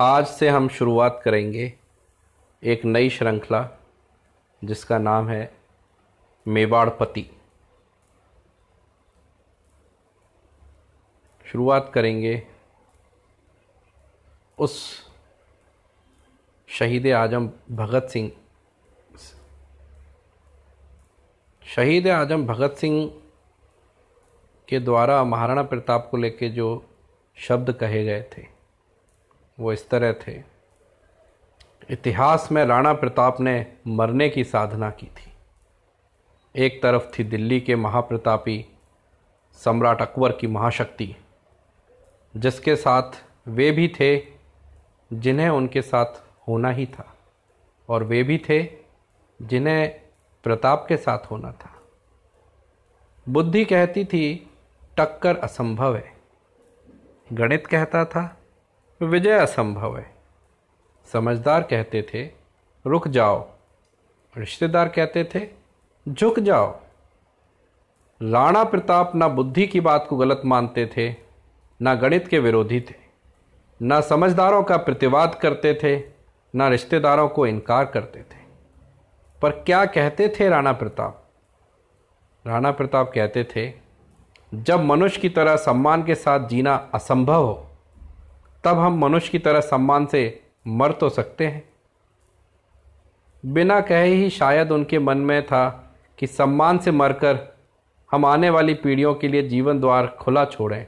आज से हम शुरुआत करेंगे एक नई श्रृंखला, जिसका नाम है मेवाड़पति। शुरुआत करेंगे उस शहीद आज़म भगत सिंह शहीद आज़म भगत सिंह के द्वारा महाराणा प्रताप को लेकर जो शब्द कहे गए थे। वो इस तरह थे। इतिहास में राणा प्रताप ने मरने की साधना की थी। एक तरफ़ थी दिल्ली के महाप्रतापी सम्राट अकबर की महाशक्ति, जिसके साथ वे भी थे, जिन्हें उनके साथ होना ही था, और वे भी थे, जिन्हें प्रताप के साथ होना था। बुद्धि कहती थी, टक्कर असंभव है। गणित कहता था विजय असंभव है। समझदार कहते थे, रुक जाओ। रिश्तेदार कहते थे, झुक जाओ। राणा प्रताप ना बुद्धि की बात को गलत मानते थे, ना गणित के विरोधी थे, ना समझदारों का प्रतिवाद करते थे, ना रिश्तेदारों को इनकार करते थे। पर क्या कहते थे राणा प्रताप? राणा प्रताप कहते थे, जब मनुष्य की तरह सम्मान के साथ जीना असंभव हो तब हम मनुष्य की तरह सम्मान से मर तो सकते हैं। बिना कहे ही शायद उनके मन में था कि सम्मान से मरकर हम आने वाली पीढ़ियों के लिए जीवन द्वार खुला छोड़ें।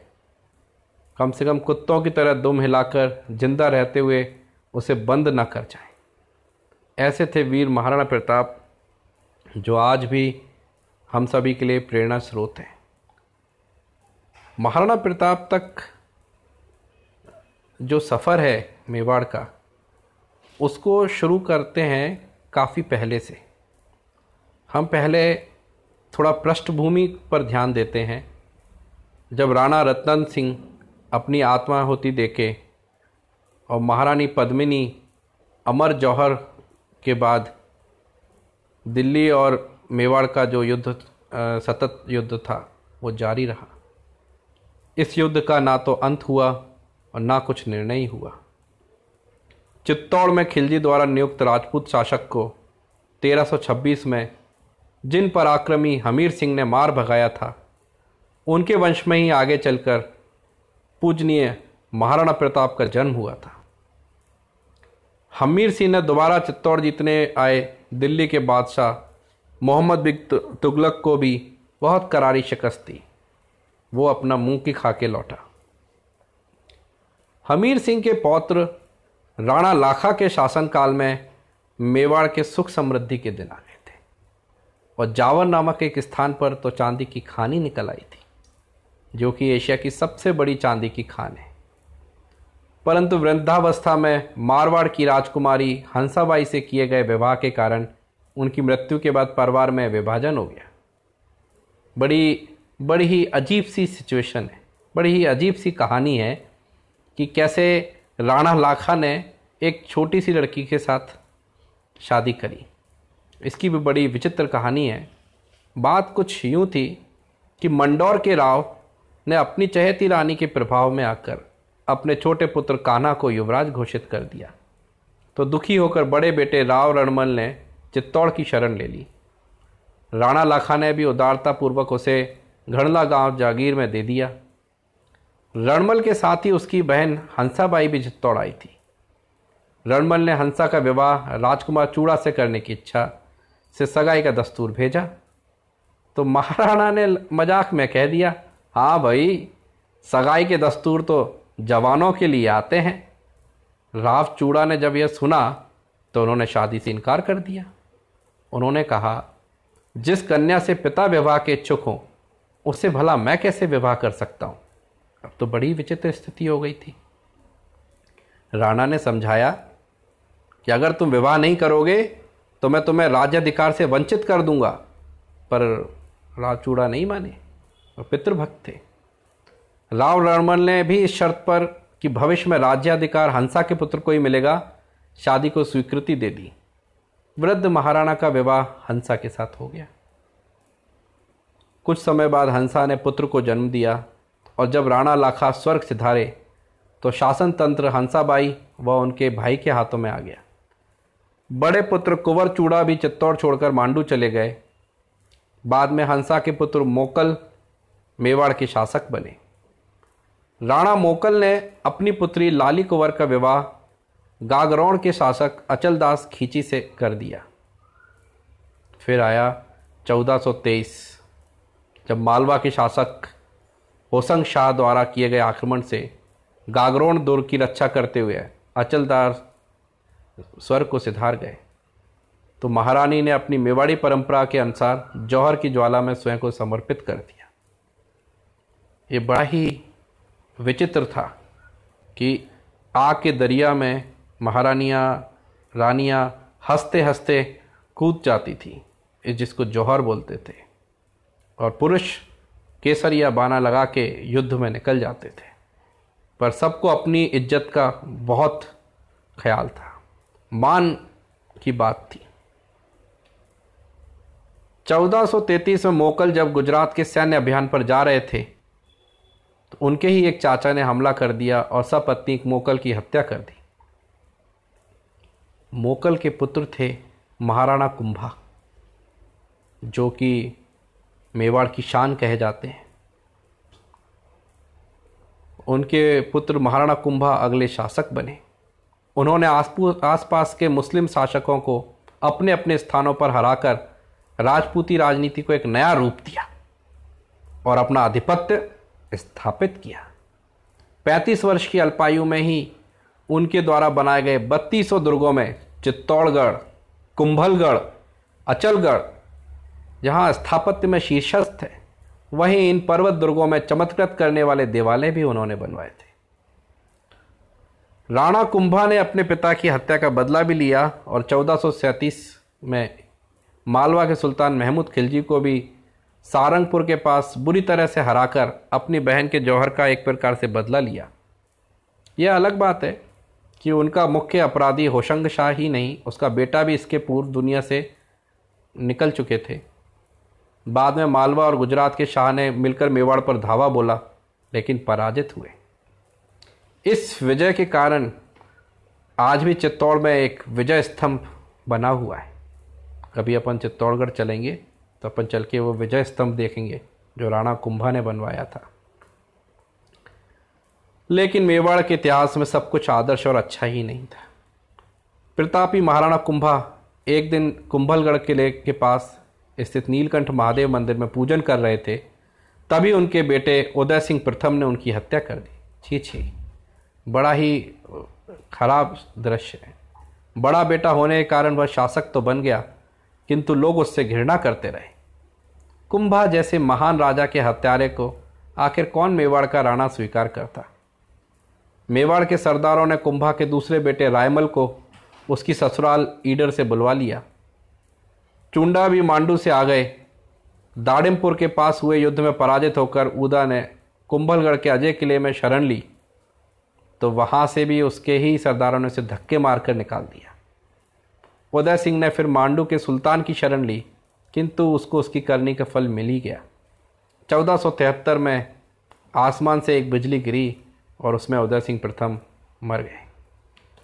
कम से कम कुत्तों की तरह दुम हिलाकर ज़िंदा रहते हुए उसे बंद न कर जाएँ। ऐसे थे वीर महाराणा प्रताप, जो आज भी हम सभी के लिए प्रेरणा स्रोत हैं। महाराणा प्रताप तक जो सफ़र है मेवाड़ का, उसको शुरू करते हैं काफ़ी पहले से। हम पहले थोड़ा पृष्ठभूमि पर ध्यान देते हैं। जब राणा रतन सिंह अपनी आत्मा होती देखे और महारानी पद्मिनी अमर जौहर के बाद दिल्ली और मेवाड़ का जो युद्ध सतत युद्ध था, वो जारी रहा। इस युद्ध का ना तो अंत हुआ और ना कुछ निर्णय हुआ। चित्तौड़ में खिलजी द्वारा नियुक्त राजपूत शासक को 1326 में, जिन पर आक्रमी हमीर सिंह ने मार भगाया था, उनके वंश में ही आगे चलकर पूजनीय महाराणा प्रताप का जन्म हुआ था। हमीर सिंह ने दोबारा चित्तौड़ जीतने आए दिल्ली के बादशाह मोहम्मद बिग तुगलक को भी बहुत करारी शिकस्त दी। वो अपना मुँह की खा के लौटा। हमीर सिंह के पौत्र राणा लाखा के शासनकाल में मेवाड़ के सुख समृद्धि के दिन आ गए थे। और जावर नामक एक स्थान पर तो चांदी की खानी निकल आई थी, जो कि एशिया की सबसे बड़ी चांदी की खान है। परंतु वृद्धावस्था में मारवाड़ की राजकुमारी हंसाबाई से किए गए विवाह के कारण उनकी मृत्यु के बाद परिवार में विभाजन हो गया। बड़ी बड़ी ही अजीब सी सिचुएशन है। बड़ी ही अजीब सी कहानी है कि कैसे राणा लाखा ने एक छोटी सी लड़की के साथ शादी करी। इसकी भी बड़ी विचित्र कहानी है। बात कुछ यूँ थी कि मंडौर के राव ने अपनी चहेती रानी के प्रभाव में आकर अपने छोटे पुत्र कान्हा को युवराज घोषित कर दिया। तो दुखी होकर बड़े बेटे राव रणमल ने चित्तौड़ की शरण ले ली। राणा लाखा ने भी उदारतापूर्वक उसे घड़ला गाँव जागीर में दे दिया। रणमल के साथ ही उसकी बहन हंसाबाई भी चित्तौड़ आई थी। रणमल ने हंसा का विवाह राजकुमार चूड़ा से करने की इच्छा से सगाई का दस्तूर भेजा। तो महाराणा ने मज़ाक में कह दिया हाँ भाई, सगाई के दस्तूर तो जवानों के लिए आते हैं। राव चूड़ा ने जब यह सुना तो उन्होंने शादी से इनकार कर दिया। उन्होंने कहा, जिस कन्या से पिता विवाह के इच्छुक हों उससे भला मैं कैसे विवाह कर सकता हूँ? अब तो बड़ी विचित्र स्थिति हो गई थी। राणा ने समझाया कि अगर तुम विवाह नहीं करोगे तो मैं तुम्हें राज्याधिकार से वंचित कर दूँगा। पर राजचूड़ा नहीं माने और पितृभक्त थे। राव रणमल ने भी इस शर्त पर कि भविष्य में राज्याधिकार हंसा के पुत्र को ही मिलेगा, शादी को स्वीकृति दे दी। वृद्ध महाराणा का विवाह हंसा के साथ हो गया। कुछ समय बाद हंसा ने पुत्र को जन्म दिया। और जब राणा लाखा स्वर्ग सिधारे तो शासन तंत्र हंसाबाई व उनके भाई के हाथों में आ गया। बड़े पुत्र कुंवर चूड़ा भी चित्तौड़ छोड़कर मांडू चले गए। बाद में हंसा के पुत्र मोकल मेवाड़ के शासक बने। राणा मोकल ने अपनी पुत्री लाली कुंवर का विवाह गागरौण के शासक अचलदास खींची से कर दिया। फिर आया 1423 जब मालवा के शासक होसंग शाह द्वारा किए गए आक्रमण से गागरोण दुर्ग की रक्षा करते हुए अचलदार स्वर को सिधार गए। तो महारानी ने अपनी मेवाड़ी परंपरा के अनुसार जौहर की ज्वाला में स्वयं को समर्पित कर दिया। ये बड़ा ही विचित्र था कि आग के दरिया में महारानियाँ, रानियाँ हँसते हँसते कूद जाती थी, जिसको जौहर बोलते थे। और पुरुष केसर या बाना लगा के युद्ध में निकल जाते थे। पर सबको अपनी इज़्ज़त का बहुत ख्याल था। मान की बात थी। 1433 में मोकल जब गुजरात के सैन्य अभियान पर जा रहे थे तो उनके ही एक चाचा ने हमला कर दिया और सपत्नी मोकल की हत्या कर दी। मोकल के पुत्र थे महाराणा कुंभा, जो कि मेवाड़ की शान कहे जाते हैं। उनके पुत्र महाराणा कुंभा अगले शासक बने। उन्होंने आसपास के मुस्लिम शासकों को अपने अपने स्थानों पर हराकर राजपूती राजनीति को एक नया रूप दिया और अपना आधिपत्य स्थापित किया। 35 वर्ष की अल्पायु में ही उनके द्वारा बनाए गए बत्तीसों दुर्गों में चित्तौड़गढ़, कुंभलगढ़, अचलगढ़ जहाँ स्थापत्य में शीर्षस्थ है, वहीं इन पर्वत दुर्गों में चमत्कृत करने वाले देवालय भी उन्होंने बनवाए थे। राणा कुंभा ने अपने पिता की हत्या का बदला भी लिया और चौदह में मालवा के सुल्तान महमूद खिलजी को भी सारंगपुर के पास बुरी तरह से हराकर अपनी बहन के जौहर का एक प्रकार से बदला लिया। यह अलग बात है कि उनका मुख्य अपराधी होशंग शाह ही नहीं, उसका बेटा भी इसके पूर्व दुनिया से निकल चुके थे। बाद में मालवा और गुजरात के शाह ने मिलकर मेवाड़ पर धावा बोला, लेकिन पराजित हुए। इस विजय के कारण आज भी चित्तौड़ में एक विजय स्तंभ बना हुआ है। कभी अपन चित्तौड़गढ़ चलेंगे तो अपन चल के वो विजय स्तंभ देखेंगे, जो राणा कुंभा ने बनवाया था। लेकिन मेवाड़ के इतिहास में सब कुछ आदर्श और अच्छा ही नहीं था। प्रतापी महाराणा कुंभा एक दिन कुंभलगढ़ किले के पास स्थित नीलकंठ महादेव मंदिर में पूजन कर रहे थे, तभी उनके बेटे उदय सिंह प्रथम ने उनकी हत्या कर दी। छी छी। बड़ा ही खराब दृश्य है। बड़ा बेटा होने के कारण वह शासक तो बन गया, किंतु लोग उससे घृणा करते रहे। कुंभा जैसे महान राजा के हत्यारे को आखिर कौन मेवाड़ का राणा स्वीकार करता? मेवाड़ के सरदारों ने कुंभा के दूसरे बेटे रायमल को उसकी ससुराल ईडर से बुलवा लिया। चुंडा भी मांडू से आ गए। दाड़िमपुर के पास हुए युद्ध में पराजित होकर उदा ने कुंभलगढ़ के अजय किले में शरण ली। तो वहाँ से भी उसके ही सरदारों ने उसे धक्के मारकर निकाल दिया। उदय सिंह ने फिर मांडू के सुल्तान की शरण ली, किंतु उसको उसकी करनी का फल मिल ही गया। चौदह में आसमान से एक बिजली गिरी और उसमें उदय सिंह प्रथम मर गए।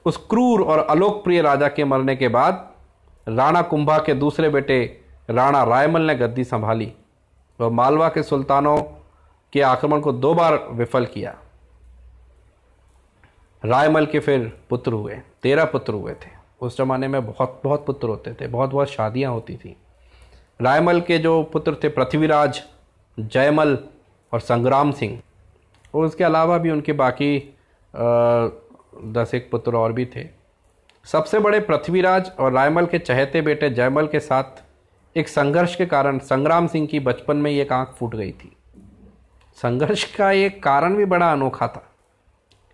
उस क्रूर और अलोकप्रिय राजा के मरने के बाद राणा कुंभा के दूसरे बेटे राणा रायमल ने गद्दी संभाली वह मालवा के सुल्तानों के आक्रमण को दो बार विफल किया। रायमल के फिर पुत्र हुए, तेरह पुत्र हुए थे। उस जमाने में बहुत बहुत पुत्र होते थे, बहुत बहुत शादियाँ होती थी। रायमल के जो पुत्र थे पृथ्वीराज, जयमल और संग्राम सिंह, और उसके अलावा भी उनके बाकी दस एक पुत्र और भी थे। सबसे बड़े पृथ्वीराज और रायमल के चहेते बेटे जयमल के साथ एक संघर्ष के कारण संग्राम सिंह की बचपन में एक आँख फूट गई थी। संघर्ष का एक कारण भी बड़ा अनोखा था।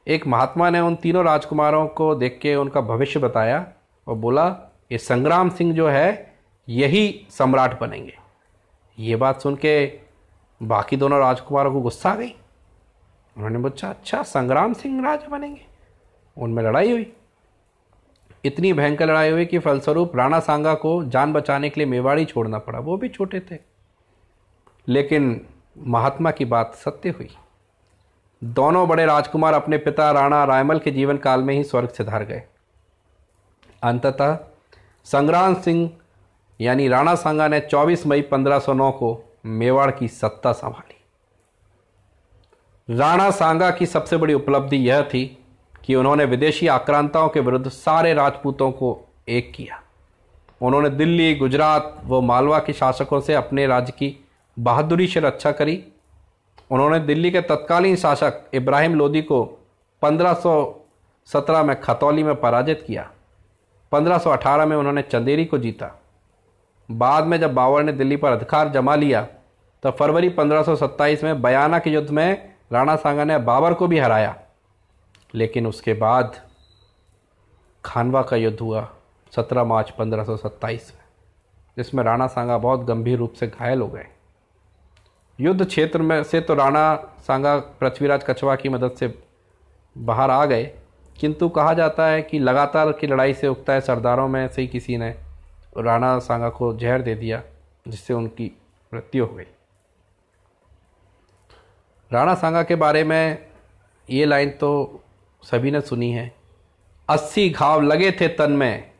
एक महात्मा ने उन तीनों राजकुमारों को देख के उनका भविष्य बताया और बोला, ये संग्राम सिंह जो है, यही सम्राट बनेंगे। ये बात सुन के बाकी दोनों राजकुमारों को गुस्सा आ गई। उन्होंने पूछा अच्छा संग्राम सिंह राज बनेंगे? उनमें लड़ाई हुई? इतनी भयंकर लड़ाई हुई कि फलस्वरूप राणा सांगा को जान बचाने के लिए मेवाड़ी छोड़ना पड़ा। वो भी छोटे थे। लेकिन महात्मा की बात सत्य हुई। दोनों बड़े राजकुमार अपने पिता राणा रायमल के जीवन काल में ही स्वर्ग से धार गए। अंततः संग्राम सिंह यानी राणा सांगा ने 24 मई 1509 को मेवाड़ की सत्ता संभाली। राणा सांगा की सबसे बड़ी उपलब्धि यह थी कि उन्होंने विदेशी आक्रांताओं के विरुद्ध सारे राजपूतों को एक किया। उन्होंने दिल्ली, गुजरात, व मालवा के शासकों से अपने राज्य की बहादुरी से रक्षा करी। उन्होंने दिल्ली के तत्कालीन शासक इब्राहिम लोदी को 1517 में खतौली में पराजित किया। 1518 में उन्होंने चंदेरी को जीता। बाद में जब बाबर ने दिल्ली पर अधिकार जमा लिया तो फरवरी 1527 में बयाना के युद्ध में राणा सांगा ने बाबर को भी हराया। लेकिन उसके बाद खानवा का युद्ध हुआ 17 मार्च 1527 में, जिसमें राणा सांगा बहुत गंभीर रूप से घायल हो गए। युद्ध क्षेत्र में से तो राणा सांगा पृथ्वीराज कछवा की मदद से बाहर आ गए, किंतु कहा जाता है कि लगातार की लड़ाई से उगता है सरदारों में से ही किसी ने राणा सांगा को जहर दे दिया, जिससे उनकी मृत्यु हो गई। राणा सांगा के बारे में ये लाइन तो सभी ने सुनी है। अस्सी घाव लगे थे तन में,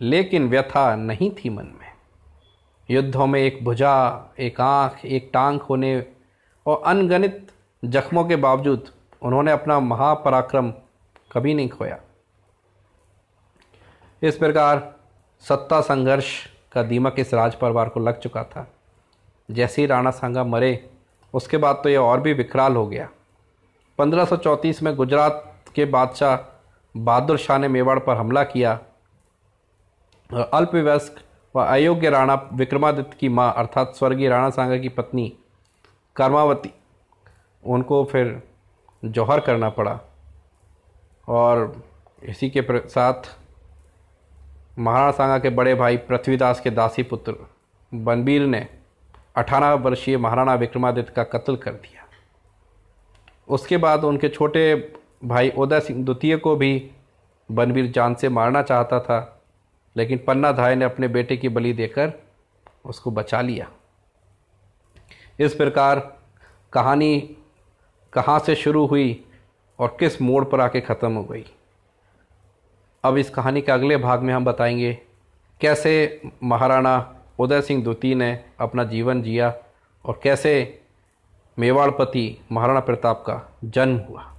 लेकिन व्यथा नहीं थी मन में। युद्धों में एक भुजा, एक आँख, एक टांग होने और अनगणित जख्मों के बावजूद उन्होंने अपना महापराक्रम कभी नहीं खोया। इस प्रकार सत्ता संघर्ष का दीमक इस राज परिवार को लग चुका था। जैसे ही राणा सांगा मरे, उसके बाद तो यह और भी विकराल हो गया। 1534 में गुजरात के बादशाह बहादुर शाह ने मेवाड़ पर हमला किया। अल्पवयस्क व अयोग्य राणा विक्रमादित्य की माँ अर्थात स्वर्गीय राणा सांगा की पत्नी कर्मावती, उनको फिर जौहर करना पड़ा। और इसी के साथ महाराणा सांगा के बड़े भाई पृथ्वीदास के दासी पुत्र बनबीर ने अठारह वर्षीय महाराणा विक्रमादित्य का कत्ल कर दिया। उसके बाद उनके छोटे भाई उदय सिंह द्वितीय को भी बनवीर जान से मारना चाहता था, लेकिन पन्ना धाय ने अपने बेटे की बलि देकर उसको बचा लिया। इस प्रकार कहानी कहाँ से शुरू हुई और किस मोड़ पर आके ख़त्म हो गई? अब इस कहानी के अगले भाग में हम बताएँगे कैसे महाराणा उदय सिंह द्वितीय ने अपना जीवन जिया और कैसे मेवाड़पति महाराणा प्रताप का जन्म हुआ।